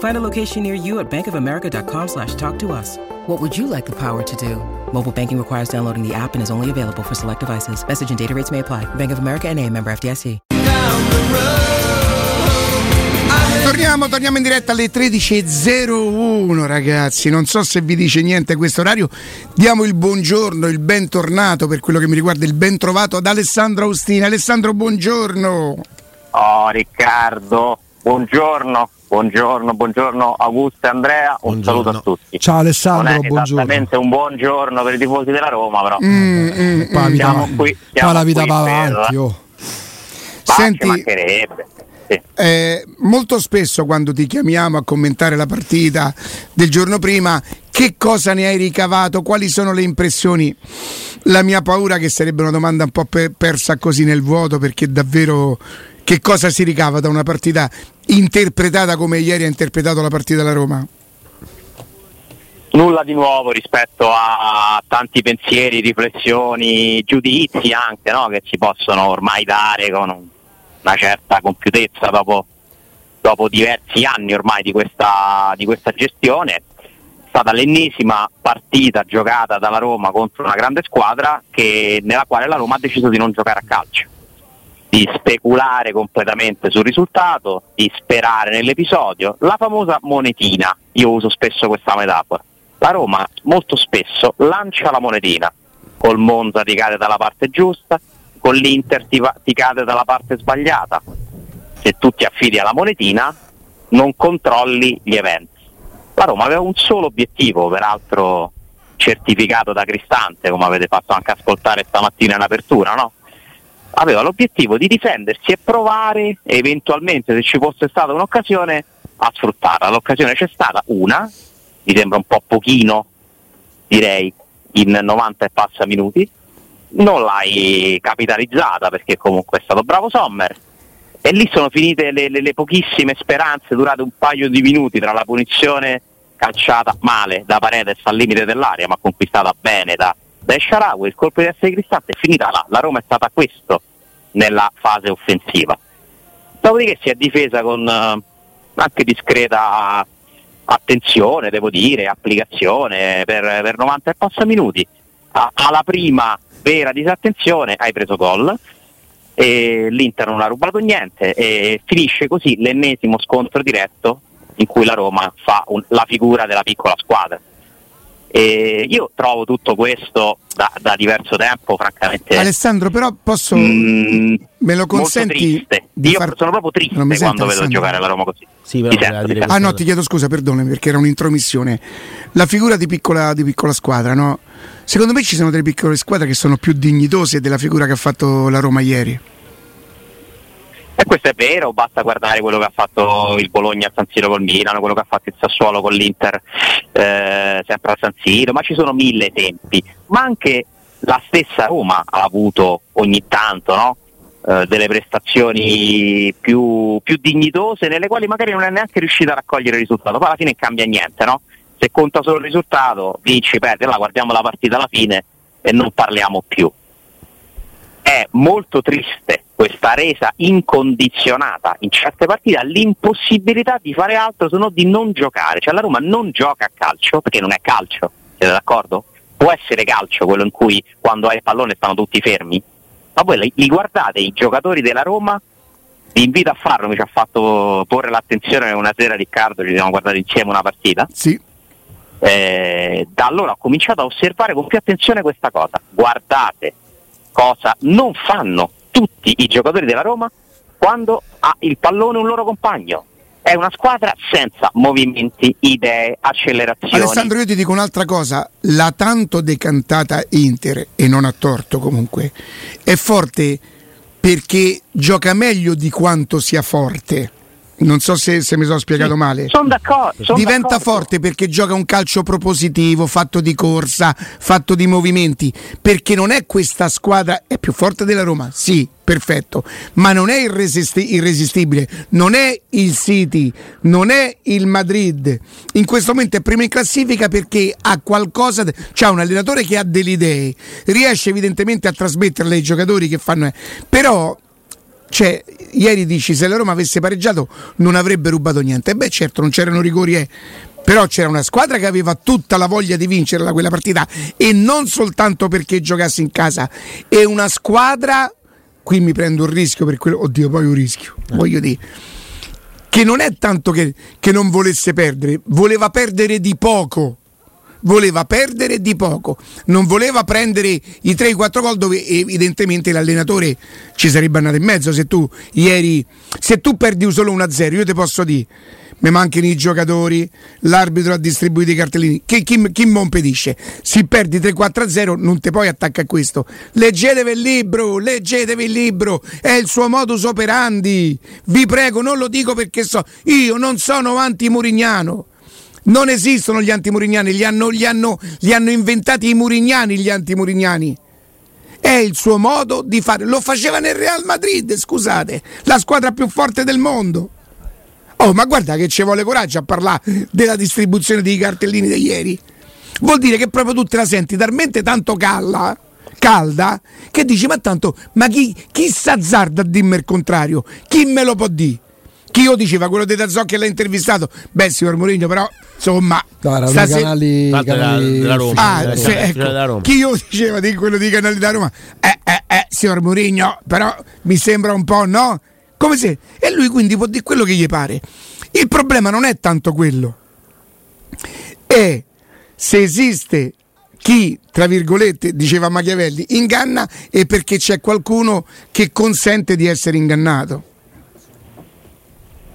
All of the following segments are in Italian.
Find a location near you at bankofamerica.com slash talk to us. What would you like the power to do? Mobile banking requires downloading the app and is only available for select devices. Message and data rates may apply. Bank of America and a member FDIC. Torniamo, torniamo in diretta alle 13.01 ragazzi, non so se vi dice niente questo orario, diamo il buongiorno, il bentornato per quello che mi riguarda, il ben trovato ad Alessandro Austina. Alessandro, buongiorno. Oh Riccardo, buongiorno, buongiorno, buongiorno Augusto e Andrea, un Buongiorno. saluto a tutti. Ciao Alessandro, non è buongiorno. esattamente un buongiorno per i tifosi della Roma, però Mm, mm, mm. vita, Siamo qui, siamo la vita qui va avanti, oh. Senti, mancherebbe. Sì. eh, molto spesso quando ti chiamiamo a commentare la partita del giorno prima, che cosa ne hai ricavato? Quali sono le impressioni? La mia paura che sarebbe una domanda un po' per- persa così nel vuoto perché davvero che cosa si ricava da una partita interpretata come ieri ha interpretato la partita della Roma? Nulla di nuovo rispetto a tanti pensieri, riflessioni, giudizi anche no? che si possono ormai dare con un- una certa compiutezza dopo, dopo diversi anni ormai di questa, di questa gestione. Stata l'ennesima partita giocata dalla Roma contro una grande squadra che- nella quale la Roma ha deciso di non giocare a calcio, di speculare completamente sul risultato, di sperare nell'episodio, la famosa monetina, io uso spesso questa metafora. La Roma molto spesso lancia la monetina, col Monza ti cade dalla parte giusta, con l'Inter ti, va- ti cade dalla parte sbagliata. Se tu ti affidi alla monetina non controlli gli eventi. La Roma aveva un solo obiettivo, peraltro certificato da Cristante, come avete fatto anche ascoltare stamattina in apertura, no? Aveva l'obiettivo di difendersi e provare eventualmente, se ci fosse stata un'occasione, a sfruttarla. L'occasione c'è stata una, mi sembra un po' pochino, direi, in 90 e passa minuti, non l'hai capitalizzata perché comunque è stato bravo Sommer e lì sono finite le, le- le pochissime speranze durate un paio di minuti tra la punizione calciata male da Paredes al limite dell'area ma conquistata bene da, da Esharawi, il colpo di essere cristante è finita là, la Roma è stata questo nella fase offensiva dopodiché si è difesa con eh, anche discreta attenzione, devo dire, applicazione per, per 90 e passa minuti. A- alla prima vera disattenzione hai preso gol, e l'Inter non ha rubato niente e finisce così l'ennesimo scontro diretto in cui la Roma fa un- la figura della piccola squadra. E io trovo tutto questo da, da diverso tempo, francamente. Alessandro, però posso mm, me lo consenti Io far- sono proprio triste Non mi senti, quando vedo Alessandro? giocare la Roma così. Sì, però sento, dire Ah no, ti chiedo scusa, perdonami perché era un'intromissione. La figura di piccola, di piccola squadra, no? Secondo me ci sono delle piccole squadre che sono più dignitose della figura che ha fatto la Roma ieri. E questo è vero, basta guardare quello che ha fatto il Bologna a San Siro col Milano, quello che ha fatto il Sassuolo con l'Inter eh, sempre a San Siro, ma ci sono mille esempi. Ma anche la stessa Roma ha avuto ogni tanto no? Eh, delle prestazioni più, più dignitose nelle quali magari non è neanche riuscita a raccogliere il risultato, poi alla fine cambia niente, no? Se conta solo il risultato, vinci, perdi, allora guardiamo la partita alla fine e non parliamo più è molto triste questa resa incondizionata in certe partite l'impossibilità di fare altro se non di non giocare. Cioè la Roma non gioca a calcio perché non è calcio, siete d'accordo? Può essere calcio quello in cui quando hai il pallone stanno tutti fermi, ma voi li- li guardate i giocatori della Roma, vi invito a farlo, mi ci ha fatto porre l'attenzione una sera Riccardo, ci siamo guardati insieme una partita. Sì. Eh, da allora ho cominciato a osservare con più attenzione questa cosa. Guardate cosa non fanno tutti i giocatori della Roma quando ha il pallone un loro compagno. È una squadra senza movimenti, idee, accelerazioni. Alessandro, io ti dico un'altra cosa. La tanto decantata Inter, e non ha torto comunque, è forte perché gioca meglio di quanto sia forte. Non so se, se mi sono spiegato sì, male. Sono d'accordo. Son Diventa d'accordo. forte perché gioca un calcio propositivo, fatto di corsa, fatto di movimenti. Perché non è questa squadra, è più forte della Roma, sì, perfetto, ma non è irresisti- irresistibile, non è il City, non è il Madrid. In questo momento è prima in classifica perché ha qualcosa, de- c'ha un allenatore che ha delle idee, riesce evidentemente a trasmetterle ai giocatori che fanno. Però cioè, ieri dici se la Roma avesse pareggiato non avrebbe rubato niente. E beh, certo, non c'erano rigori, eh. però c'era una squadra che aveva tutta la voglia di vincere quella partita e non soltanto perché giocasse in casa. E una squadra, qui mi prendo un rischio per quello, oddio, poi un rischio, eh. voglio dire, che non è tanto che, che non volesse perdere, voleva perdere di poco voleva perdere di poco, non voleva prendere i 3-4 gol dove evidentemente l'allenatore ci sarebbe andato in mezzo. Se tu ieri, se tu perdi solo 1-0, io ti posso dire, mi mancano i giocatori, l'arbitro ha distribuito i cartellini, chi, chi, chi mi impedisce? Se perdi 3-4-0 non ti puoi attaccare a questo, leggetevi il libro, leggetevi il libro, è il suo modus operandi, vi prego, non lo dico perché so, io non sono anti-Murignano non esistono gli antimurignani, li hanno, li hanno, li hanno inventati i murignani, gli antimurignani. È il suo modo di fare. Lo faceva nel Real Madrid, scusate, la squadra più forte del mondo. Oh, ma guarda che ci vuole coraggio a parlare della distribuzione dei cartellini di ieri. Vuol dire che proprio tu te la senti talmente tanto calla, calda, che dici, ma tanto, ma chi, chi s'azzarda a dirmi il contrario? Chi me lo può dire? Chi io diceva, quello di Dazzò che l'ha intervistato, beh, signor Mourinho, però insomma, no, erano stasera... canali, canali... Della, Roma. Ah, sì, ecco. Chi io diceva di quello di canali da Roma, eh, eh, eh, signor Mourinho, però mi sembra un po', no? Come se. E lui quindi può dire quello che gli pare. Il problema non è tanto quello, è se esiste chi, tra virgolette, diceva Machiavelli, inganna e perché c'è qualcuno che consente di essere ingannato.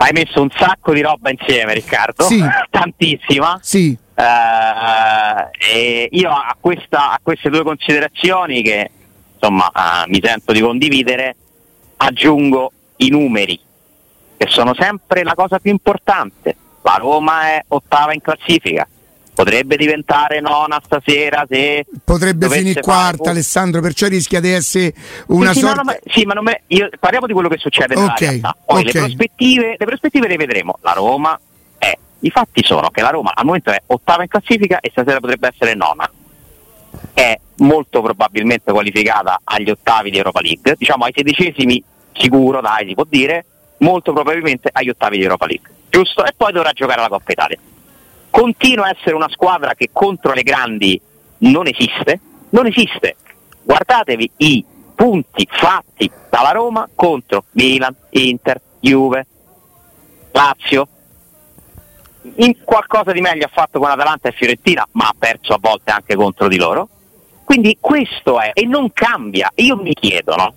Hai messo un sacco di roba insieme, Riccardo. Sì. Tantissima. Sì. Uh, e io a, questa, a, queste due considerazioni che insomma uh, mi sento di condividere aggiungo i numeri che sono sempre la cosa più importante. La Roma è ottava in classifica, potrebbe diventare nona stasera se potrebbe finire quarta fare... Alessandro perciò rischia di essere una sì, sorta no, no, sì, ma non me... io... parliamo di quello che succede okay, poi okay. le, prospettive, le prospettive le vedremo. La Roma è i fatti sono che la Roma al momento è ottava in classifica e stasera potrebbe essere nona. È molto probabilmente qualificata agli ottavi di Europa League. Diciamo ai sedicesimi sicuro dai si può dire. Molto probabilmente agli ottavi di Europa League. Giusto? e poi dovrà giocare la Coppa Italia continua a essere una squadra che contro le grandi non esiste, non esiste. Guardatevi i punti fatti dalla Roma contro Milan, Inter, Juve, Lazio. In qualcosa di meglio ha fatto con Atalanta e Fiorentina, ma ha perso a volte anche contro di loro. Quindi questo è, e non cambia. io mi chiedo, no?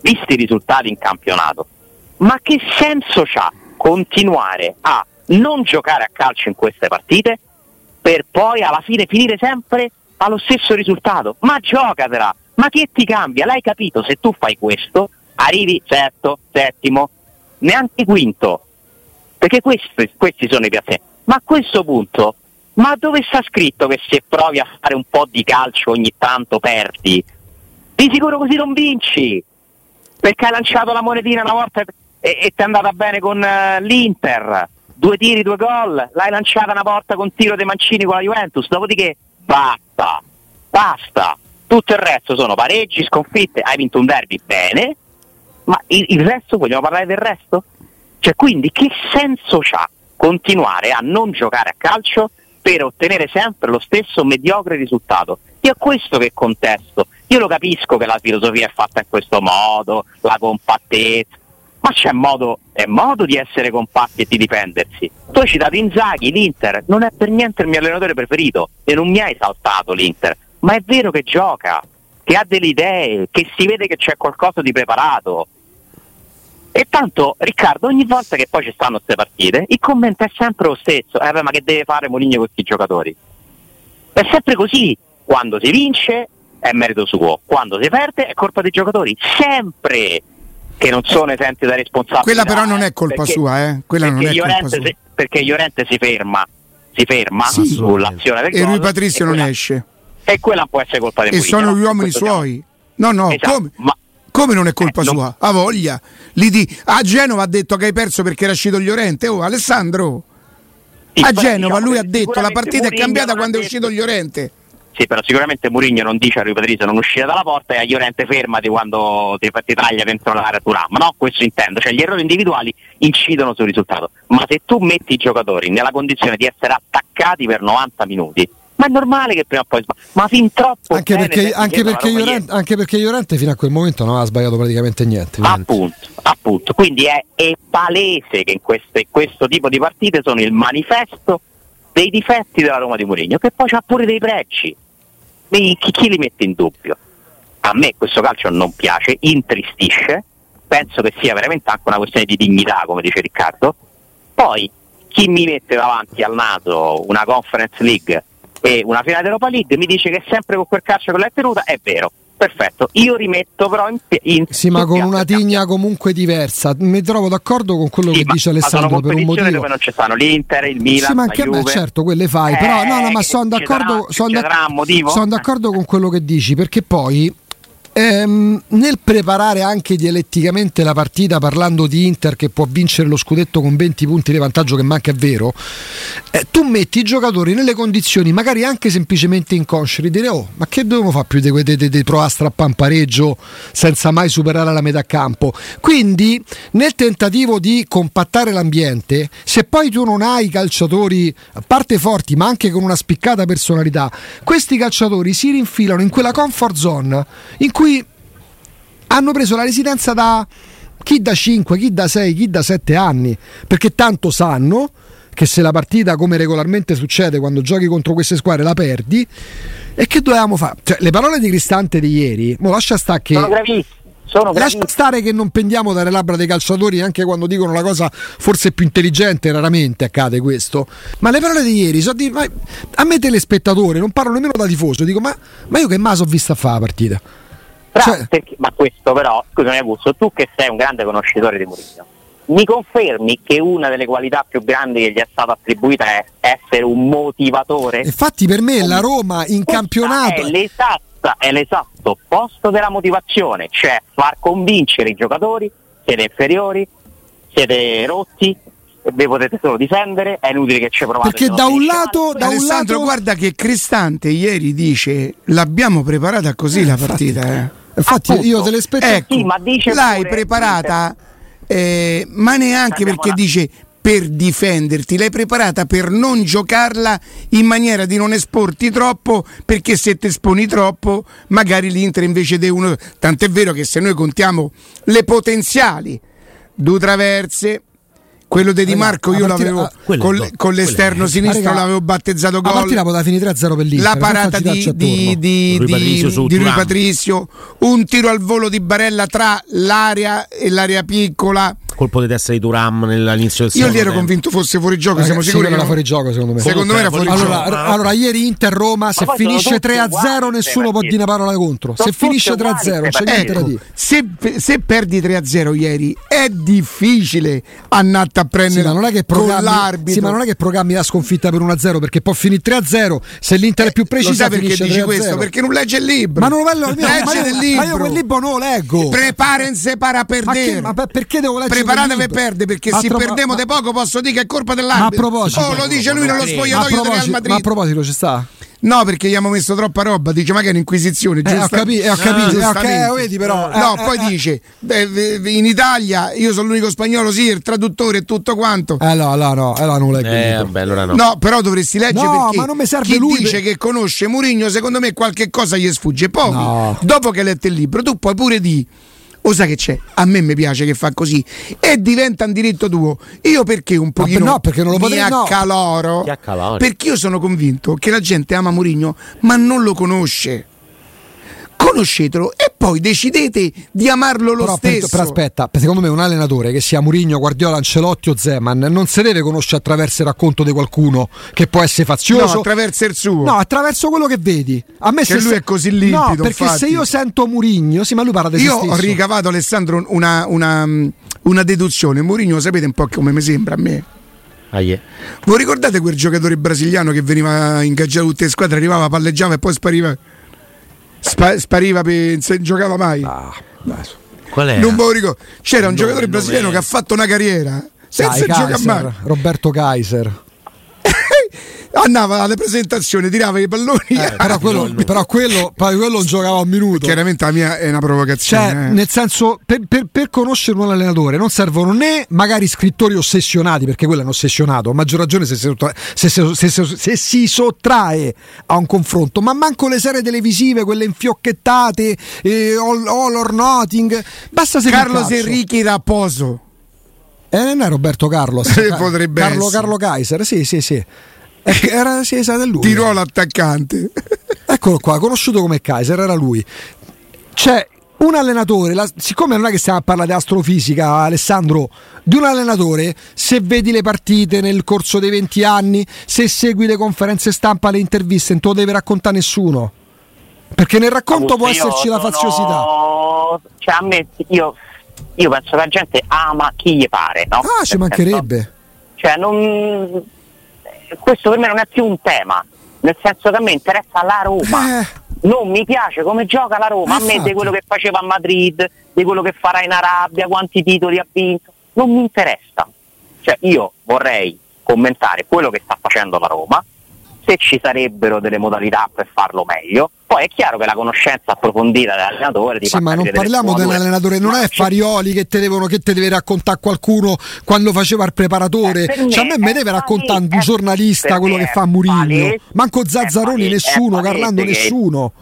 visti i risultati in campionato, ma che senso ha continuare a non giocare a calcio in queste partite per poi alla fine finire sempre allo stesso risultato. Ma giocatela! Ma che ti cambia? L'hai capito? Se tu fai questo, arrivi sesto, settimo, neanche quinto. Perché questi, questi sono i piazzamenti. Ma a questo punto, ma dove sta scritto che se provi a fare un po' di calcio ogni tanto perdi? Di sicuro così non vinci. Perché hai lanciato la monetina una volta e, e ti è andata bene con uh, l'Inter due tiri, due gol, l'hai lanciata una volta con tiro dei Mancini con la Juventus, dopodiché basta, basta. Tutto il resto sono pareggi, sconfitte, hai vinto un derby, bene, ma il, il resto, vogliamo parlare del resto? Cioè, quindi che senso ha continuare a non giocare a calcio per ottenere sempre lo stesso mediocre risultato? Io è questo che contesto. Io lo capisco che la filosofia è fatta in questo modo, la compattezza, ma c'è modo, modo di essere compatti e di difendersi. Tu hai citato Inzaghi, l'Inter, non è per niente il mio allenatore preferito e non mi hai saltato l'Inter, ma è vero che gioca, che ha delle idee, che si vede che c'è qualcosa di preparato. E Tanto Riccardo, ogni volta che poi ci stanno queste partite, il commento è sempre lo stesso. Eh, ma che deve fare Moligno con questi giocatori? È sempre così. Quando si vince è merito suo, quando si perde è colpa dei giocatori. Sempre che non sono esenti da responsabilità. Quella però non è colpa perché, sua, eh? Quella non è colpa sua. Si, perché Llorente si ferma, si ferma sì, sull'azione del E lui Patrizio non quella, esce. E quella può essere colpa dei E sono gli uomini suoi. No, no, esatto, come? Ma, come non è colpa eh, sua? Non... Ha voglia. Di... A Genova ha detto che hai perso perché era uscito Llorente. Oh, Alessandro. A Genova diciamo lui ha detto la partita Murigno è cambiata quando è uscito Llorente. Sì, però sicuramente Murigno non dice a Rui Patrizio non uscire dalla porta e a Llorente fermati quando ti, ti taglia dentro l'area Turam. No, questo intendo. Cioè gli errori individuali incidono sul risultato. Ma se tu metti i giocatori nella condizione di essere attaccati per 90 minuti, ma è normale che prima o poi sbagli. Ma fin troppo anche perché, anche perché, Llorente, anche perché, Llorente, fino a quel momento non aveva sbagliato praticamente niente. Appunto, appunto. Quindi è, è palese che in queste, questo tipo di partite sono il manifesto dei difetti della Roma di Mourinho, che poi ha pure dei pregi. Chi, chi li mette in dubbio? A me questo calcio non piace, intristisce, penso che sia veramente anche una questione di dignità, come dice Riccardo. Poi chi mi mette davanti al naso una Conference League e una finale d'Europa League mi dice che sempre con quel calcio che l'hai tenuta, è vero. Perfetto, io rimetto però in, in Sì, ma con una tigna comunque diversa. Mi trovo d'accordo con quello sì, che dice Alessandro per un motivo. dove non ci stanno l'Inter, il Milan, Sì, ma anche a me certo, quelle fai, eh, però no, no, ma sono d'accordo, son d'ac- son d'accordo con quello che dici, perché poi Ehm, nel preparare anche dialetticamente la partita parlando di Inter che può vincere lo scudetto con 20 punti di vantaggio che manca è vero eh, tu metti i giocatori nelle condizioni magari anche semplicemente inconsci di dire oh ma che dobbiamo fare più di, di, di, di provare a strappare un pareggio senza mai superare la metà campo? Quindi nel tentativo di compattare l'ambiente se poi tu non hai calciatori a parte forti ma anche con una spiccata personalità questi calciatori si rinfilano in quella comfort zone in cui cui hanno preso la residenza da chi da 5, chi da 6, chi da 7 anni, perché tanto sanno che se la partita, come regolarmente succede quando giochi contro queste squadre, la perdi, e che dovevamo fare? Cioè, le parole di Cristante di ieri, mo lascia stare che... Sono gravissime. Lascia stare che non pendiamo dalle labbra dei calciatori anche quando dicono la cosa forse più intelligente, raramente accade questo. Ma le parole di ieri sono di, ma, a me telespettatore, non parlo nemmeno da tifoso, dico ma, ma io che maso ho visto a fare la partita? Cioè... Perché, ma questo però, scusami Augusto, tu che sei un grande conoscitore di Mourinho, mi confermi che una delle qualità più grandi che gli è stata attribuita è essere un motivatore? Infatti per me la Roma in Questa campionato... È, l'esatta, è l'esatto opposto della motivazione, cioè far convincere i giocatori, siete inferiori, siete rotti, vi potete solo difendere, è inutile che ci provate. Perché da un lato, da Alessandro, un lato... guarda che Cristante ieri dice l'abbiamo preparata così eh, la partita. Eh. Infatti Appunto. io te l'aspetto. Ecco, sì, l'hai preparata, eh, ma neanche perché dice per difenderti, l'hai preparata per non giocarla in maniera di non esporti troppo, perché se ti esponi troppo, magari l'Inter invece di uno. Tant'è vero che se noi contiamo le potenziali, due traverse, quello di Di Marco io l'avevo con, con, l'esterno sinistro l'avevo battezzato gol. La partita poteva finire 3-0 per l'Inter. La parata di, di, di, di, di Rui Patrizio, un tiro al volo di Barella tra l'area e l'area piccola colpo di testa di Turam nell'inizio del Io lì ero convinto fosse fuori gioco, Ragazzi, siamo sicuri che era fuori gioco secondo me. Secondo me era fuori allora, gioco. Allora, ieri Inter Roma se finisce 3-0 nessuno può dire una parola contro. Se finisce 3-0 c'è niente da dire. Se, se perdi 3-0 ieri è difficile andare a prendere sì, ma non è che programmi, sì, ma non è che programmi la sconfitta per 1-0 perché può finire 3-0 se l'Inter è più precisa eh, perché dici 3-0. questo? Perché non legge il libro. Ma non lo legge il libro. Ma io quel libro non lo leggo. Preparense para perdere. Ma, ma perché devo leggere Preparatevi per perdere perché ma se troppo, perdiamo di poco posso dire che è colpa dell'arbitro. Ma a proposito, oh, lo dice lui nello spogliatoio del Real Madrid. Ma a proposito ci sta? No, perché gli abbiamo messo troppa roba, dice ma che è un'inquisizione. Eh, ho capito, eh, ho capito, eh, okay, vedi però. No, eh, poi eh, dice, beh, in Italia io sono l'unico spagnolo, sì, il traduttore e tutto quanto. Eh no, no, no, allora non leggo. Eh, vabbè, allora no. no, però dovresti leggere no, perché ma non mi serve chi lui dice per... che conosce Murigno, secondo me qualche cosa gli sfugge. Poi, no. dopo che hai letto il libro, tu puoi pure dire o sai che c'è? A me mi piace che fa così e diventa un diritto tuo. Io perché un pochino no, perché non lo potrei, mi accaloro? No. Perché io sono convinto che la gente ama Mourinho, ma non lo conosce. Conoscetelo e poi decidete di amarlo lo però, stesso. Però aspetta, secondo me un allenatore che sia Murigno, Guardiola, Ancelotti o Zeman non si deve conoscere attraverso il racconto di qualcuno che può essere fazioso. No, attraverso il suo. No, attraverso quello che vedi. A me che se lui se... è così limpido. No, perché infatti. se io sento Murigno, sì, ma lui parla di Io se ho ricavato Alessandro una, una, una deduzione. Murigno, sapete un po' come mi sembra a me. Ah, yeah. Voi ricordate quel giocatore brasiliano che veniva ingaggiato tutte le squadre, arrivava, palleggiava e poi spariva? Spa- spariva, per, se giocava mai. Ah, Qual è? Non me lo ricordo. C'era un Il giocatore brasiliano nome. che ha fatto una carriera senza Dai, giocare Kaiser, mai. Roberto Kaiser. Andava alle presentazioni, tirava i palloni. Eh, però, quello, però quello, poi quello non giocava un minuto. Chiaramente la mia è una provocazione. Cioè, eh. nel senso, per, per- per conoscere un allenatore non servono né magari scrittori ossessionati, perché quello è un ossessionato, a maggior ragione se si, sottra- se- se- se- se- se si sottrae a un confronto, ma manco le serie televisive, quelle infiocchettate, eh, all, all or nothing, basta se Carlos Enrique Raposo. Eh, non è Roberto Carlos. Potrebbe Carlo, essere. Carlo Kaiser, sì, sì, sì. Era, sì, sa lui. Di ruolo attaccante. Eccolo qua, conosciuto come Kaiser, era lui. C'è un allenatore, la- siccome non è che stiamo a parlare di astrofisica, Alessandro, di un allenatore, se vedi le partite nel corso dei 20 anni, se segui le conferenze stampa, le interviste, non te lo deve raccontare nessuno. Perché nel racconto può Augusto, io esserci la faziosità. Cioè, a me, io, io penso che la gente ama chi gli pare, no? Ah, ci mancherebbe. cioè, non... questo per me non è più un tema, nel senso che a me interessa la Roma. Eh. Non mi piace come gioca la Roma, a me di quello che faceva a Madrid, di quello che farà in Arabia, quanti titoli ha vinto, non mi interessa. Cioè, io vorrei commentare quello che sta facendo la Roma, se ci sarebbero delle modalità per farlo meglio. Poi è chiaro che la conoscenza approfondita dell'allenatore ti Sì, ma non parliamo dell'allenatore, non è Farioli che te, devono, che te deve raccontare qualcuno quando faceva il preparatore. Eh, cioè, a me me mi è deve raccontare un è- giornalista quello che è fa palese- Manco è Zazzaroni, palese- nessuno, è Carlando, nessuno.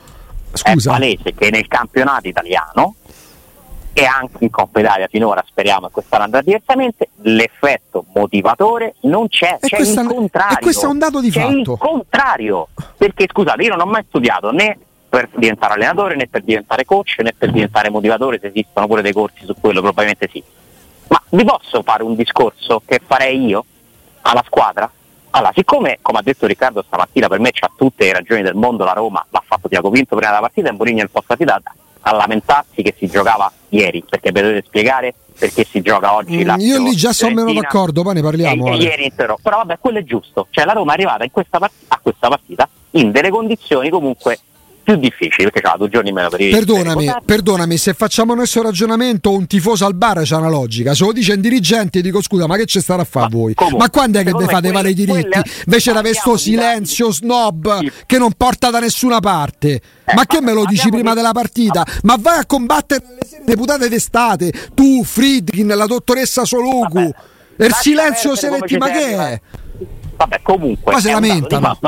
È Scusa. palese che nel campionato italiano e anche in Coppa Italia finora speriamo che quest'anno andrà diversamente, l'effetto motivatore non c'è, E c'è questa- il contrario. e questo è un dato di c'è fatto. il contrario, perché scusate, io non ho mai studiato né per diventare allenatore né per diventare coach né per diventare motivatore, se esistono pure dei corsi su quello, probabilmente sì. Ma vi posso fare un discorso che farei io alla squadra? Allora, siccome, come ha detto Riccardo stamattina, per me c'ha tutte le ragioni del mondo, la Roma l'ha fatto Tiago Pinto prima della partita e Mourinho nel post partita a lamentarsi che si giocava ieri, perché mi dovete spiegare perché si gioca oggi Mm, Lazio io lì già sono meno d'accordo, poi ne parliamo. e- e ieri intero. Però vabbè, quello è giusto. Cioè la Roma è arrivata in questa part- a questa partita in delle condizioni comunque più difficili, perché c'ha due giorni meno per i Perdonami, per perdonami, se facciamo nostro ragionamento, un tifoso al bar c'ha una logica. Se lo dice un dirigente, dico scusa, ma che ci starà a fare Ma voi? comunque, ma quando è che vi fate vale i diritti? quelle- Invece avete sto parliamo di silenzio snob Sì. che non porta da nessuna parte. ma che me lo dici prima della partita? Ma vai a combattere serie deputate d'estate, tu, Friedkin, la dottoressa. Vabbè, E il silenzio Senetti, ma che è? Vabbè, comunque dato di lamentano.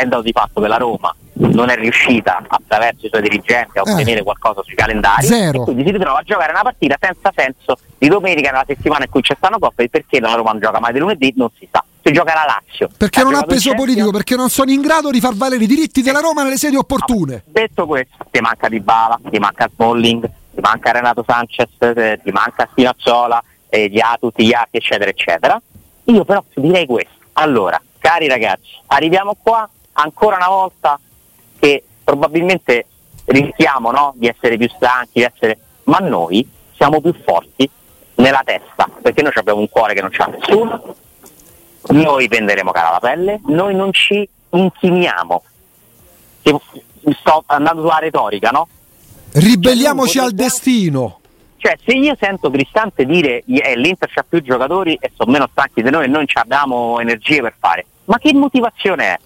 È dato di fatto che la Roma non è riuscita attraverso i suoi dirigenti a Eh. ottenere qualcosa sui calendari Zero. e quindi si ritrova a giocare una partita senza senso di domenica nella settimana in cui c'è stanno coppe perché la Roma non gioca mai di lunedì non si sa si gioca la Lazio Perché non ha peso politico, perché non sono in grado di far valere i diritti della Roma nelle sedi opportune. Detto questo, ti manca Di Bala, ti manca Smalling, ti manca Renato Sanchez, eh, ti manca Spinazzola, eh, gli A, tutti gli altri, eccetera, eccetera. Io però direi questo. Allora, cari ragazzi, arriviamo qua ancora una volta che probabilmente rischiamo no, di essere più stanchi, di essere... ma noi siamo più forti nella testa, perché noi abbiamo un cuore che non c'ha nessuno, noi venderemo cara la pelle, noi non ci inchiniamo. Sto andando sulla retorica, no? Ribelliamoci Cioè, al noi destino. Cioè, se io sento Cristante dire eh, l'Inter c'ha più giocatori e sono meno stanchi di noi e noi non ci abbiamo energie per fare, ma che motivazione è?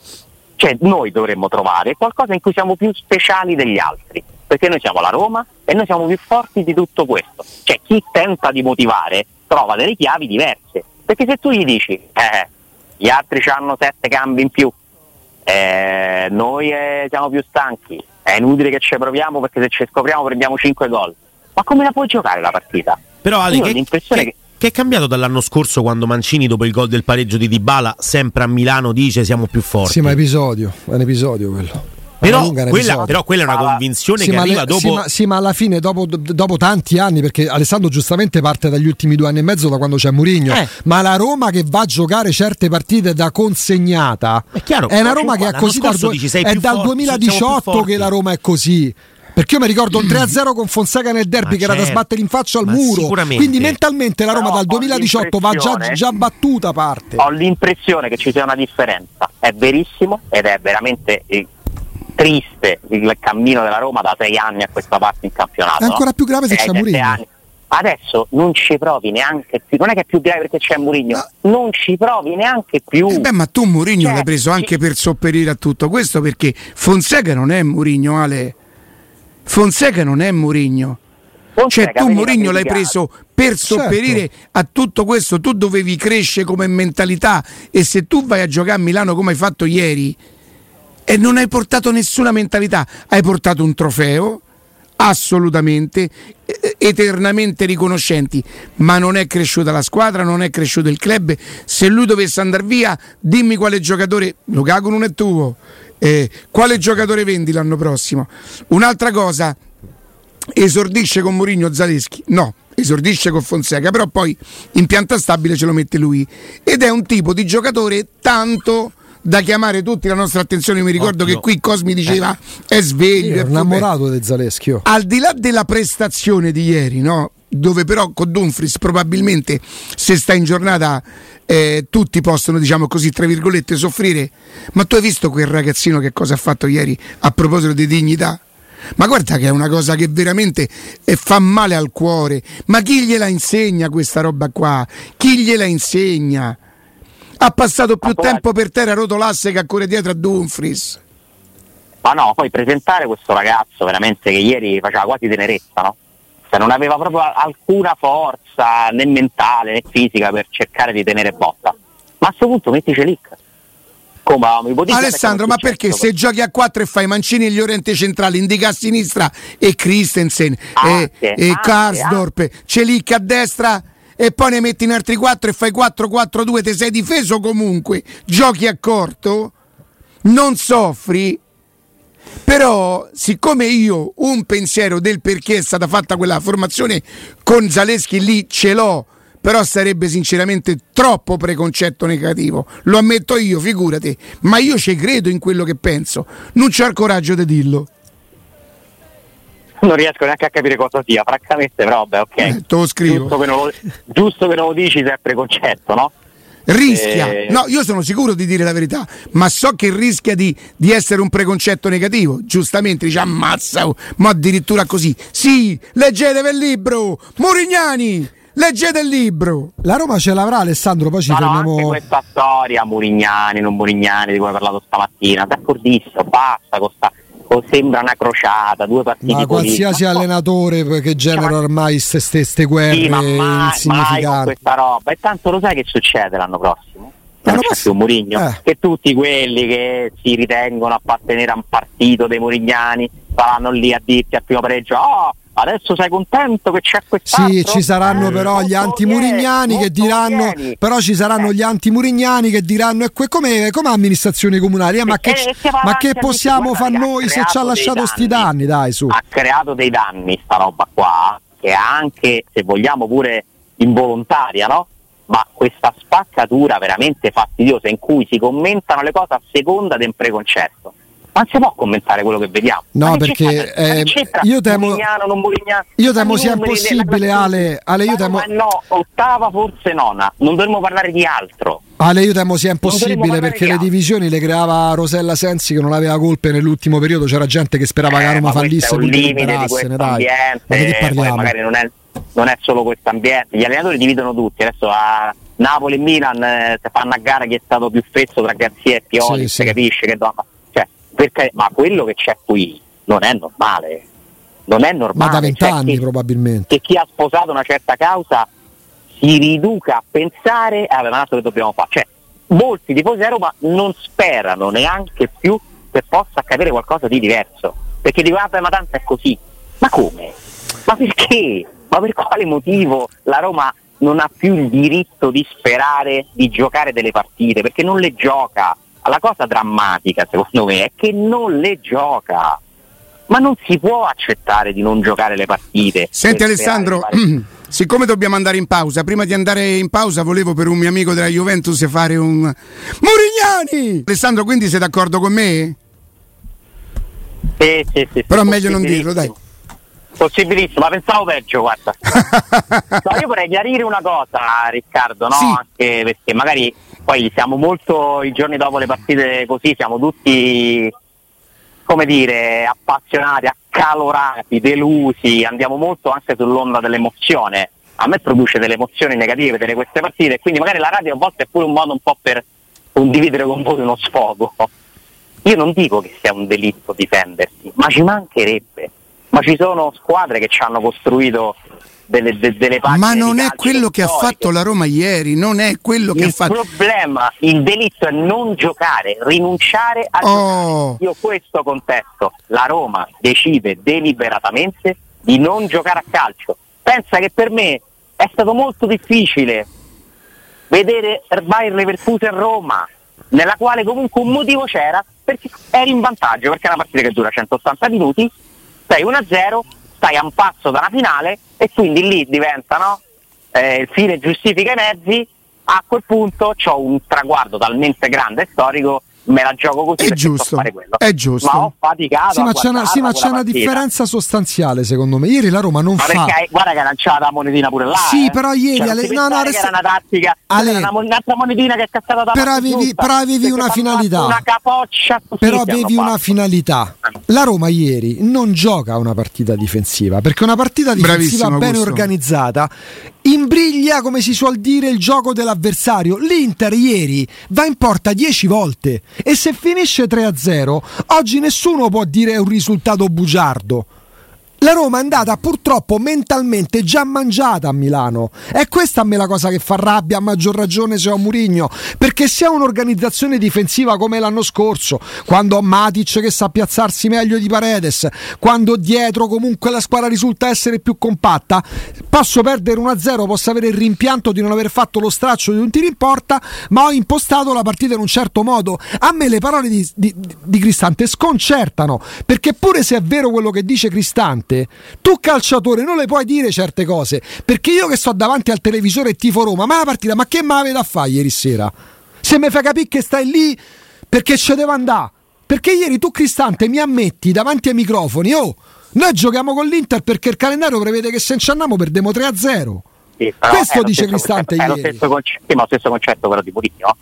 Cioè, noi dovremmo trovare qualcosa in cui siamo più speciali degli altri, perché noi siamo la Roma e noi siamo più forti di tutto questo. Cioè, chi tenta di motivare trova delle chiavi diverse, perché se tu gli dici, eh, gli altri hanno sette cambi in più, eh, noi eh, siamo più stanchi, è inutile che ci proviamo perché se ci scopriamo prendiamo 5 gol. Ma come la puoi giocare la partita? Però Ale, Io ho che, l'impressione che- che è cambiato dall'anno scorso quando Mancini dopo il gol del pareggio di Dybala sempre a Milano dice siamo più forti? Sì, ma è episodio, è un episodio quello. Però quella, però quella, è una convinzione sì, che arriva le, dopo. Sì ma, sì ma, alla fine, dopo, dopo, tanti anni, perché Alessandro giustamente parte dagli ultimi due anni e mezzo da quando c'è Murigno. Eh. Ma la Roma che va a giocare certe partite da consegnata è, chiaro, è una Roma che ha così dal, dici, è dal forti, 2018 che la Roma è così. Perché io mi ricordo un 3-0 con Fonseca nel derby ma che certo, era da certo. sbattere in faccia al muro. Quindi mentalmente la Roma Però dal 2018 va già, già battuta parte. Ho l'impressione che ci sia una differenza. È verissimo ed è veramente eh, triste il cammino della Roma da sei anni a questa parte in campionato. È ancora più grave se c'è Mourinho. Adesso non ci provi neanche più, non è che è più grave perché c'è Mourinho, no. non ci provi neanche più. Eh beh, ma tu Mourinho cioè, l'hai preso anche ci... per sopperire a tutto questo perché Fonseca non è Mourinho, Ale. Fonseca non è Mourinho. Cioè tu Mourinho l'hai preso per certo. sopperire certo. a tutto questo, tu dovevi crescere come mentalità e se tu vai a giocare a Milano come hai fatto ieri e non hai portato nessuna mentalità, hai portato un trofeo, assolutamente, eternamente riconoscenti, ma non è cresciuta la squadra, non è cresciuto il club. Se lui dovesse andare via, dimmi quale giocatore, Lukaku non è tuo, eh, quale giocatore vendi l'anno prossimo? Un'altra cosa, esordisce con Mourinho Zaleschi? No, esordisce con Fonseca, però poi in pianta stabile ce lo mette lui. Ed è un tipo di giocatore tanto da chiamare tutti la nostra attenzione. Mi ricordo Ottimo. che qui Cosmi diceva eh. è sveglio. È innamorato di Zaleschi. Al di là della prestazione di ieri, no? Dove però con Dumfries probabilmente se sta in giornata eh, tutti possono diciamo così tra virgolette soffrire. Ma tu hai visto quel ragazzino che cosa ha fatto ieri a proposito di dignità? Ma guarda che è una cosa che veramente eh, fa male al cuore. Ma chi gliela insegna questa roba qua? Chi gliela insegna? Ha passato più ma tempo per terra rotolasse che a correre dietro a Dumfries. Ma no poi presentare questo ragazzo veramente che ieri faceva quasi tenerezza no? Cioè non aveva proprio alcuna forza né mentale né fisica per cercare di tenere botta. Ma a questo punto mettici lì. Come Alessandro, ma perché se giochi a 4 e fai Mancini e gli orienti centrali, indica a sinistra e Christensen anche, e, e Karsdorp, Celic a destra e poi ne metti in altri 4 e fai 4-4-2, ti sei difeso comunque, giochi a corto, non soffri, però, siccome io un pensiero del perché è stata fatta quella formazione con Zaleschi lì ce l'ho, però sarebbe sinceramente troppo preconcetto negativo. Lo ammetto io, figurati, ma io ci credo in quello che penso. Non c'ho il coraggio di dirlo. Non riesco neanche a capire cosa sia, francamente, però vabbè, ok. Eh, te lo scrivo. Giusto che, lo, giusto che non lo dici se è preconcetto, no? Rischia, eh... no, io sono sicuro di dire la verità, ma so che rischia di, di essere un preconcetto negativo. Giustamente dice ammazza, ma addirittura così. Sì, leggetevi il libro, Murignani. Leggete il libro. La Roma ce l'avrà Alessandro, poi ci no, fermiamo. No, questa storia, Murignani, non Murignani, di cui hai parlato stamattina, d'accordissimo, basta con sta o sembra una crociata, due partiti ma qualsiasi ma allenatore che genera ormai queste guerre sì, ma mai, mai con questa roba. E tanto lo sai che succede l'anno prossimo? Non c'è più Murigno eh. che tutti quelli che si ritengono appartenere a un partito dei Murignani saranno lì a dirti al primo pareggio oh adesso sei contento che c'è quest'altro? Sì, ci saranno eh, però gli anti-Murignani che diranno però ci saranno eh. gli anti-Murignani che diranno e come, come amministrazioni comunali eh, ma, che, ma che possiamo fare noi se ci ha lasciato sti danni dai su ha creato dei danni sta roba qua che è anche se vogliamo pure involontaria no? ma questa spaccatura veramente fastidiosa in cui si commentano le cose a seconda del preconcetto non si può commentare quello che vediamo. No, perché eh, io temo, Murignano, non Murignano, io temo sia impossibile, Ale, Ale io temo... no, ottava forse nona, non dovremmo parlare di altro. Ale, io temo sia impossibile perché le divisioni le creava Rosella Sensi che non aveva colpe nell'ultimo periodo, c'era gente che sperava eh, che Roma fallisse e poi liberassene, dai. Ma che parliamo? magari non è, non è solo questo ambiente, gli allenatori dividono tutti, adesso a Napoli e Milan eh, si fanno a gara chi è stato più fesso tra Garzia e Pioli, sì, sì. capisce che donna perché, ma quello che c'è qui non è normale. Non è normale. Ma da vent'anni cioè probabilmente. Che chi ha sposato una certa causa si riduca a pensare a un altro che dobbiamo fare. Cioè, molti tifosi di Roma non sperano neanche più che possa accadere qualcosa di diverso. Perché dicono, ah, ma tanto è così. Ma come? Ma perché? Ma per quale motivo la Roma non ha più il diritto di sperare di giocare delle partite? Perché non le gioca la cosa drammatica secondo me è che non le gioca. Ma non si può accettare di non giocare le partite. Senti Alessandro, siccome dobbiamo andare in pausa, prima di andare in pausa volevo per un mio amico della Juventus fare un Murignani! Alessandro, quindi sei d'accordo con me? Sì, sì, sì. Però meglio non dirlo, dai. Possibilissimo, ma pensavo peggio, guarda. no, io vorrei chiarire una cosa, Riccardo, no? Sì. Anche perché magari poi siamo molto i giorni dopo le partite così, siamo tutti come dire, appassionati, accalorati, delusi, andiamo molto anche sull'onda dell'emozione. A me produce delle emozioni negative vedere queste partite, quindi magari la radio a volte è pure un modo un po' per condividere con voi uno sfogo. Io non dico che sia un delitto difendersi, ma ci mancherebbe. Ma ci sono squadre che ci hanno costruito delle, de, delle pagine Ma non è quello che ha fatto la Roma ieri, non è quello che ha Il fatto. problema, il delitto è non giocare, rinunciare a Oh. giocare. Io questo contesto, la Roma decide deliberatamente di non giocare a calcio. Pensa che per me è stato molto difficile vedere Bayer Leverkusen Roma, nella quale comunque un motivo c'era, perché eri in vantaggio, perché è una partita che dura 180 minuti, sei 1-0, stai a un passo dalla finale e quindi lì diventa no? Eh, il fine giustifica i mezzi, a quel punto ho un traguardo talmente grande e storico, me la gioco così È giusto, fare quello. è giusto. Ma ho faticato. Sì, ma c'è una, sì, ma c'è una differenza sostanziale secondo me. Ieri la Roma non Ma fa. perché guarda che ha lanciato la monetina pure là. Sì, eh. però ieri Cioè, non Ale- no, no, resta- era una tattica, Ale- era un'altra monetina che è cascata da Però avevi- però avevi una finalità. Una capoccia Però avevi una finalità. La Roma ieri non gioca una partita difensiva perché una partita difensiva Bravissimo, ben Augusto. organizzata imbriglia, come si suol dire, il gioco dell'avversario. L'Inter ieri va in porta 10 volte e se finisce 3-0, oggi nessuno può dire è un risultato bugiardo. La Roma è andata purtroppo mentalmente già mangiata a Milano. È questa a me la cosa che fa rabbia, a maggior ragione se ho Murigno. Perché se ha un'organizzazione difensiva come l'anno scorso, quando ho Matic che sa piazzarsi meglio di Paredes, quando dietro comunque la squadra risulta essere più compatta, posso perdere 1-0, posso avere il rimpianto di non aver fatto lo straccio di un tiro in porta, ma ho impostato la partita in un certo modo. A me le parole di, di- di Cristante sconcertano, perché pure se è vero quello che dice Cristante, tu calciatore non le puoi dire certe cose, perché io che sto davanti al televisore e tifo Roma, ma la partita, ma che me l'avete a fare ieri sera? Se mi fai capire che stai lì perché ci devo andare. Perché ieri tu Cristante mi ammetti davanti ai microfoni, oh, noi giochiamo con l'Inter perché il calendario prevede che se ci andiamo perdiamo 3-0. Sì, Questo dice Cristante concetto, È lo ieri. stesso concetto, sì, ma lo stesso concetto però di Mourinho.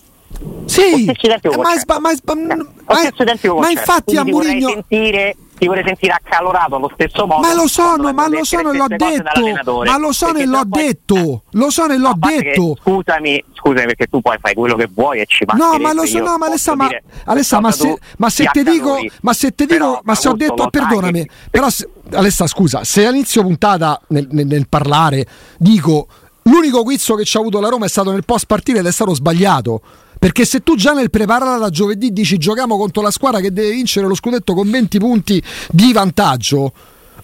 Sì, ma, sba- ma sba- Eh, ma- ma infatti a Murigno sentire ti vorrei sentire accalorato allo stesso modo Ma lo sono, ma lo sono e l'ho detto. Ma lo sono e l'ho poi- detto. Lo sono e l'ho A parte che, detto. scusami, scusami perché tu poi fai quello che vuoi e ci No, mancherebbe, ma lo so, no, ma Alessa, ma, Alessa, ma se, ma se te dico, ma se te dico, Però, ma se ho detto, perdonami, che- però se- Alessa, scusa, se all'inizio puntata nel, nel- nel parlare dico l'unico guizzo che ci ha avuto la Roma è stato nel post partita ed è stato sbagliato. Perché se tu già nel prepararla da giovedì dici giochiamo contro la squadra che deve vincere lo scudetto con 20 punti di vantaggio,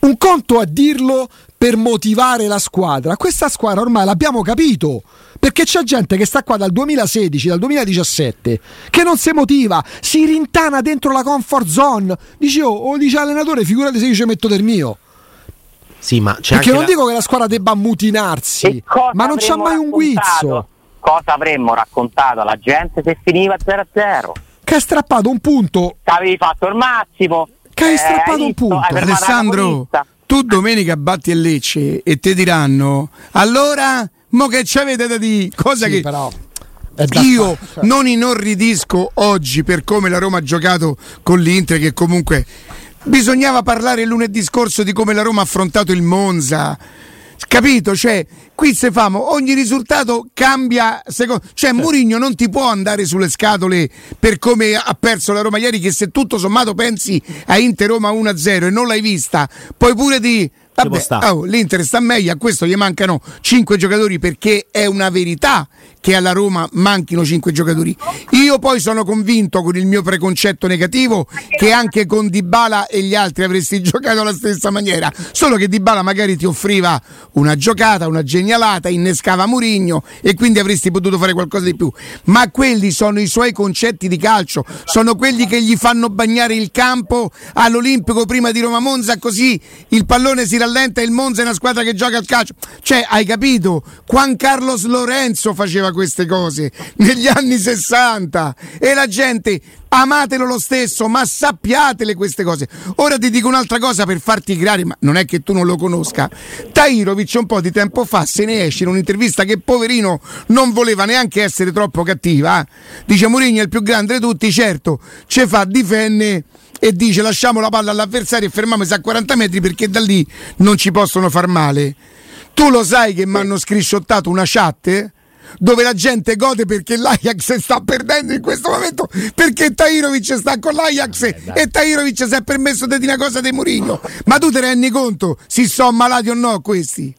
un conto a dirlo per motivare la squadra. Questa squadra ormai l'abbiamo capito. Perché c'è gente che sta qua dal 2016, dal 2017, che non si motiva, si rintana dentro la comfort zone. Dici, oh, o dice allenatore, figurati se io ci metto del mio. Sì, ma c'è Perché anche non la- dico che la squadra debba ammutinarsi, cosa ma non c'è mai un raccontato? guizzo. Cosa avremmo raccontato alla gente se finiva 0-0? Che ha strappato un punto. Avevi fatto il massimo. Che hai eh, strappato un visto? punto. Hai Alessandro, tu domenica batti a Lecce e ti diranno allora, mo che ci avete da dire? Cosa Sì, che però io cioè. non inorridisco oggi per come la Roma ha giocato con l'Inter che comunque bisognava parlare lunedì scorso di come la Roma ha affrontato il Monza. Capito? Cioè, qui se famo ogni risultato cambia. Secondo, cioè, Mourinho non ti può andare sulle scatole per come ha perso la Roma ieri. Che se tutto sommato pensi a Inter Roma 1-0 e non l'hai vista, poi pure di Vabbè, oh, L'Inter sta meglio, a questo gli mancano 5 giocatori perché è una verità che alla Roma manchino 5 giocatori. Io poi sono convinto con il mio preconcetto negativo che anche con Dybala e gli altri avresti giocato alla stessa maniera, solo che Dybala magari ti offriva una giocata, una genialata, innescava Murigno e quindi avresti potuto fare qualcosa di più. Ma quelli sono i suoi concetti di calcio, sono quelli che gli fanno bagnare il campo all'Olimpico prima di Roma Monza, così il pallone si rallenta e il Monza è una squadra che gioca al calcio. Cioè, hai capito? Juan Carlos Lorenzo faceva queste cose negli anni 60 e la gente amatelo lo stesso, ma sappiatele queste cose. Ora ti dico un'altra cosa per farti creare, ma non è che tu non lo conosca. Tairovic un po' di tempo fa se ne esce in un'intervista che poverino non voleva neanche essere troppo cattiva. Eh? Dice Mourinho è il più grande di tutti, certo, ce fa difende e dice lasciamo la palla all'avversario e fermiamoci a 40 metri perché da lì non ci possono far male. Tu lo sai che mi hanno scrisciottato una chat? Dove la gente gode perché l'Ajax sta perdendo in questo momento perché Tairovic sta con l'Ajax Vabbè, e Tairovic si è permesso di dire una cosa di Murigno ma tu te ne rendi conto si sono malati o no questi?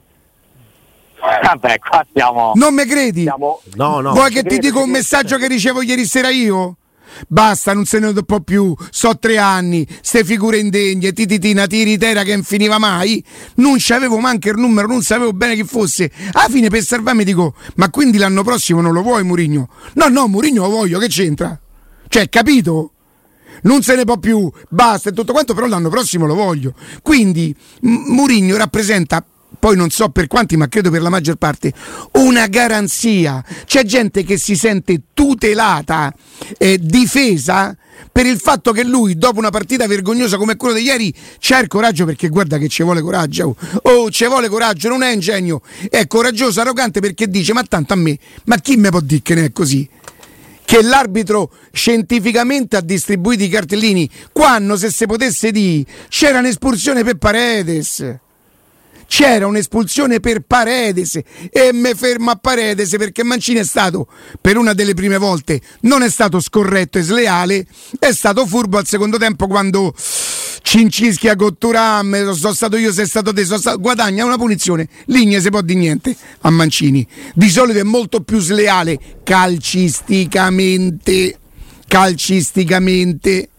Vabbè, qua siamo. Non mi credi? Siamo... No, no. Vuoi che ti dico un messaggio che ricevo ieri sera io? Basta, non se ne può più. So tre anni, ste figure indegne, tititina, tiritera che non finiva mai. Non c'avevo manco il numero, non sapevo bene chi fosse. Alla fine per salvarmi dico, ma quindi l'anno prossimo non lo vuoi Murigno? No, no, Murigno lo voglio, che c'entra? Cioè, capito? non se ne può più, basta e tutto quanto, però l'anno prossimo lo voglio. Quindi Murigno rappresenta poi non so per quanti, ma credo per la maggior parte, una garanzia. C'è gente che si sente tutelata, eh, difesa per il fatto che lui, dopo una partita vergognosa come quella di ieri, c'ha il coraggio perché guarda che ci vuole coraggio. Oh, ci vuole coraggio, non è ingegno, è coraggioso, arrogante perché dice: Ma tanto a me, ma chi me può dire che ne è così? Che l'arbitro scientificamente ha distribuito i cartellini quando, se si potesse dire, c'era un'espulsione per Paredes c'era un'espulsione per Paredes. E me fermo a Paredes perché Mancini è stato per una delle prime volte non è stato scorretto e sleale è stato furbo al secondo tempo quando Cincischia con Turam sono stato io sei stato te stato, guadagna una punizione Ligne se può di niente a Mancini. Di solito è molto più sleale calcisticamente calcisticamente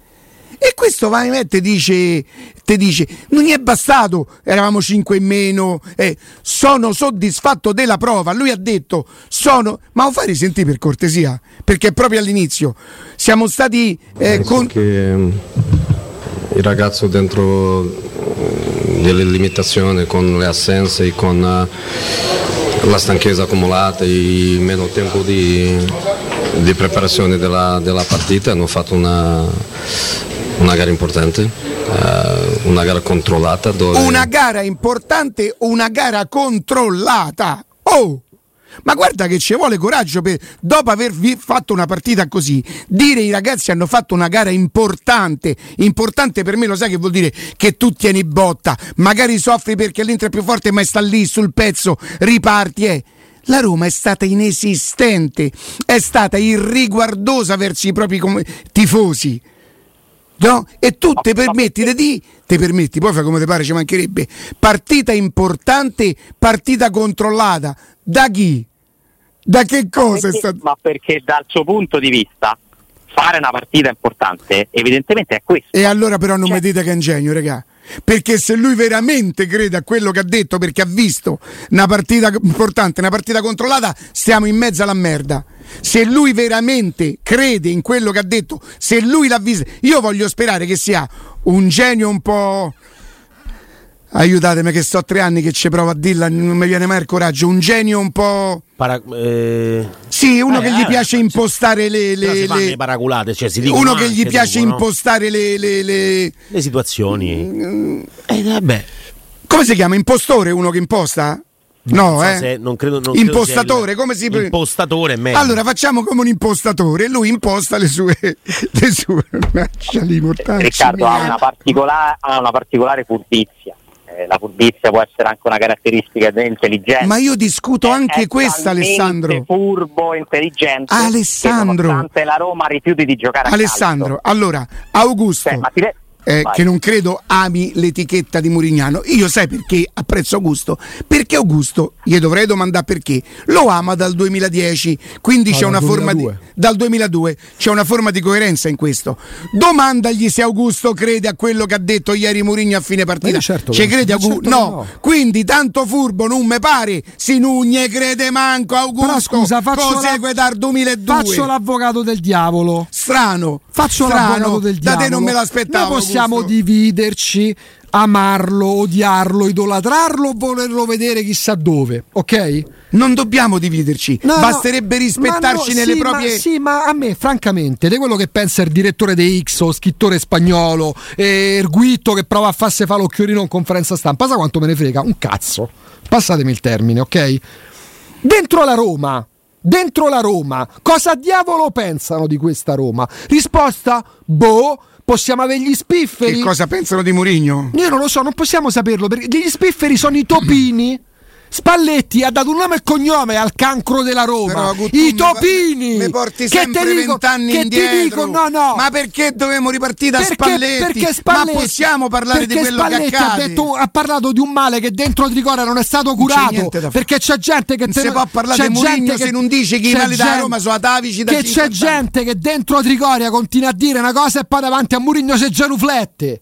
e questo va e te dice, te dice, non gli è bastato, eravamo 5 in meno, eh, sono soddisfatto della prova. Lui ha detto, sono, ma lo fai risentire per cortesia, perché proprio all'inizio siamo stati... Eh, con... che mm, il ragazzo dentro mm, delle limitazioni, con le assenze, con uh, la stanchezza accumulata, e meno tempo di, di preparazione della, della partita, hanno fatto una una gara importante, uh, una gara controllata. Dove... Una gara importante, una gara controllata. Oh! Ma guarda che ci vuole coraggio per, dopo aver fatto una partita così, dire i ragazzi hanno fatto una gara importante. Importante per me lo sai che vuol dire che tu tieni botta, magari soffri perché l'Inter è più forte, ma sta lì sul pezzo, riparti. Eh. La Roma è stata inesistente, è stata irriguardosa verso i propri tifosi. No? E tu ti permetti di ti permetti, poi fai come ti pare, ci mancherebbe. Partita importante, partita controllata. Da chi? Da che cosa ma perché, è stato? Ma perché dal suo punto di vista fare una partita importante evidentemente è questo. E allora però non cioè... mi dite che è ingegno, regà. Perché se lui veramente crede a quello che ha detto, perché ha visto una partita importante, una partita controllata, stiamo in mezzo alla merda. Se lui veramente crede in quello che ha detto, se lui l'ha visto, io voglio sperare che sia un genio un po'. Aiutatemi che sto tre anni che ci provo a dirla, non mi viene mai il coraggio. Un genio un po'. Para, eh... Sì, uno eh, che gli eh, piace impostare le. le, le... paraculate, cioè uno che gli piace dicono, impostare le, le, le... le situazioni. Mm, eh, vabbè. Come si chiama? Impostore uno che imposta? No, non so eh? se, non credo, non impostatore, come si Impostatore è meglio. Allora facciamo come un impostatore, lui imposta le sue le sue Riccardo ha una, particolare, ha una particolare furbizia. Eh, la furbizia può essere anche una caratteristica dell'intelligenza. Ma io discuto anche è questa, Alessandro. furbo, intelligente. Alessandro. Nonostante la Roma rifiuti di giocare Alessandro, allora, Augusto. Cioè, ma ti, eh, che non credo ami l'etichetta di Murignano. Io sai perché apprezzo Augusto? Perché Augusto, gli dovrei domandare perché, lo ama dal 2010, quindi no, c'è una 2002. forma di dal 2002 c'è una forma di coerenza in questo. Domandagli se Augusto crede a quello che ha detto ieri Murigno a fine partita. Certo, Ci crede Augusto? Certo no. no. Quindi tanto furbo non me pare, si nugne crede manco Augusto. Però scusa, faccio, la... dal 2002. faccio l'avvocato del diavolo. Strano. Faccio strano. l'avvocato del diavolo. Da te non me l'aspettavo. Noi possiamo Augusto. dividerci amarlo, odiarlo, idolatrarlo o volerlo vedere chissà dove, ok? Non dobbiamo dividerci, no, basterebbe rispettarci no, nelle sì, proprie. Ma, sì, ma a me, francamente, di quello che pensa il direttore di X o scrittore spagnolo, eh, Erguitto che prova a farsi fa l'occhiolino in conferenza stampa, sa quanto me ne frega? Un cazzo. Passatemi il termine, ok? Dentro la Roma, dentro la Roma, cosa diavolo pensano di questa Roma? Risposta: boh possiamo avere gli spifferi. Che cosa pensano di Murigno? Io non lo so, non possiamo saperlo perché gli spifferi sono i topini. Spalletti ha dato un nome e cognome al cancro della Roma. Però, I topini! Mi porti sempre vent'anni indietro. Dico, no, no. Ma perché dobbiamo ripartire da perché, Spalletti? Perché Spalletti? Ma possiamo parlare di quello Spalletti che accade? Ha, detto, ha parlato di un male che dentro Trigoria non è stato curato. Perché c'è gente che te... si può parlare di Murigno che... se non dice che i mali da Roma sono atavici da Che c'è gente che dentro Trigoria continua a dire una cosa e poi davanti a Murigno si genuflette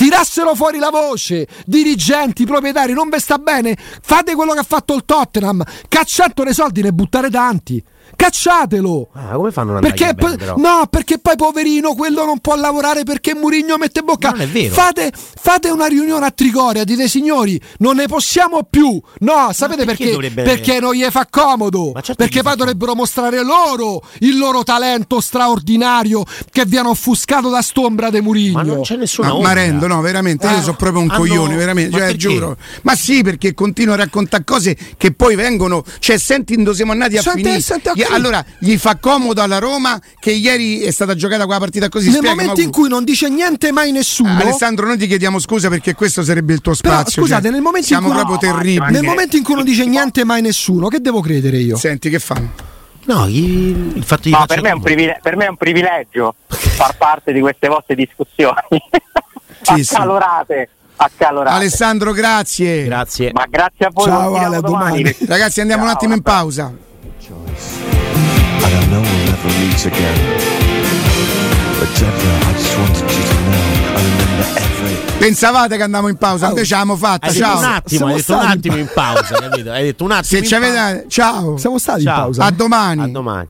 tirassero fuori la voce, dirigenti, proprietari, non ve sta bene, fate quello che ha fatto il Tottenham, cacciatelo i soldi, ne buttare tanti. Cacciatelo! Ah, come fanno a perché, bene, p- No, perché poi poverino quello non può lavorare perché Murigno mette bocca. Non è vero. Fate, fate una riunione a Trigoria, dite signori, non ne possiamo più. No, sapete perché? Perché, dovrebbe... perché non gli fa comodo. Certo perché poi dovrebbero mostrare loro il loro talento straordinario che viene offuscato da st'ombra di Murigno. Ma non c'è nessuna ma, ombra. Ma rendo, no, veramente, eh, io sono proprio un hanno... coglione, veramente, cioè, giuro. Ma sì, perché continuo a raccontare cose che poi vengono, cioè senti, dove siamo andati a senti, finire. Senti. Allora, gli fa comodo alla Roma che ieri è stata giocata quella partita così. Nel Spiega, momento in cui non dice niente mai nessuno. Alessandro, noi ti chiediamo scusa perché questo sarebbe il tuo spazio. Però, scusate, cioè, nel momento siamo in cui proprio no, terribili. Nel momento in cui non dice niente mai nessuno, che devo credere io? Senti, che fanno? No, il, il fatto di no, per, me privile- per, me è un privilegio far parte di queste vostre discussioni sì, accalorate. Sì. Accalorate. Alessandro, grazie. Grazie. Ma grazie a voi. Ciao, Ale, a domani. domani. Ragazzi, andiamo Ciao, un attimo vabbè. in pausa. I don't know we'll never meet again. But Deborah, I just wanted you to know I remember every. Pensavate che andavamo in pausa, invece l'abbiamo fatta. Hai ciao. un attimo, hai detto un attimo in pausa, capito? Hai detto un attimo. Se ci avete... Ciao. Siamo stati ciao. in pausa. A domani. A domani.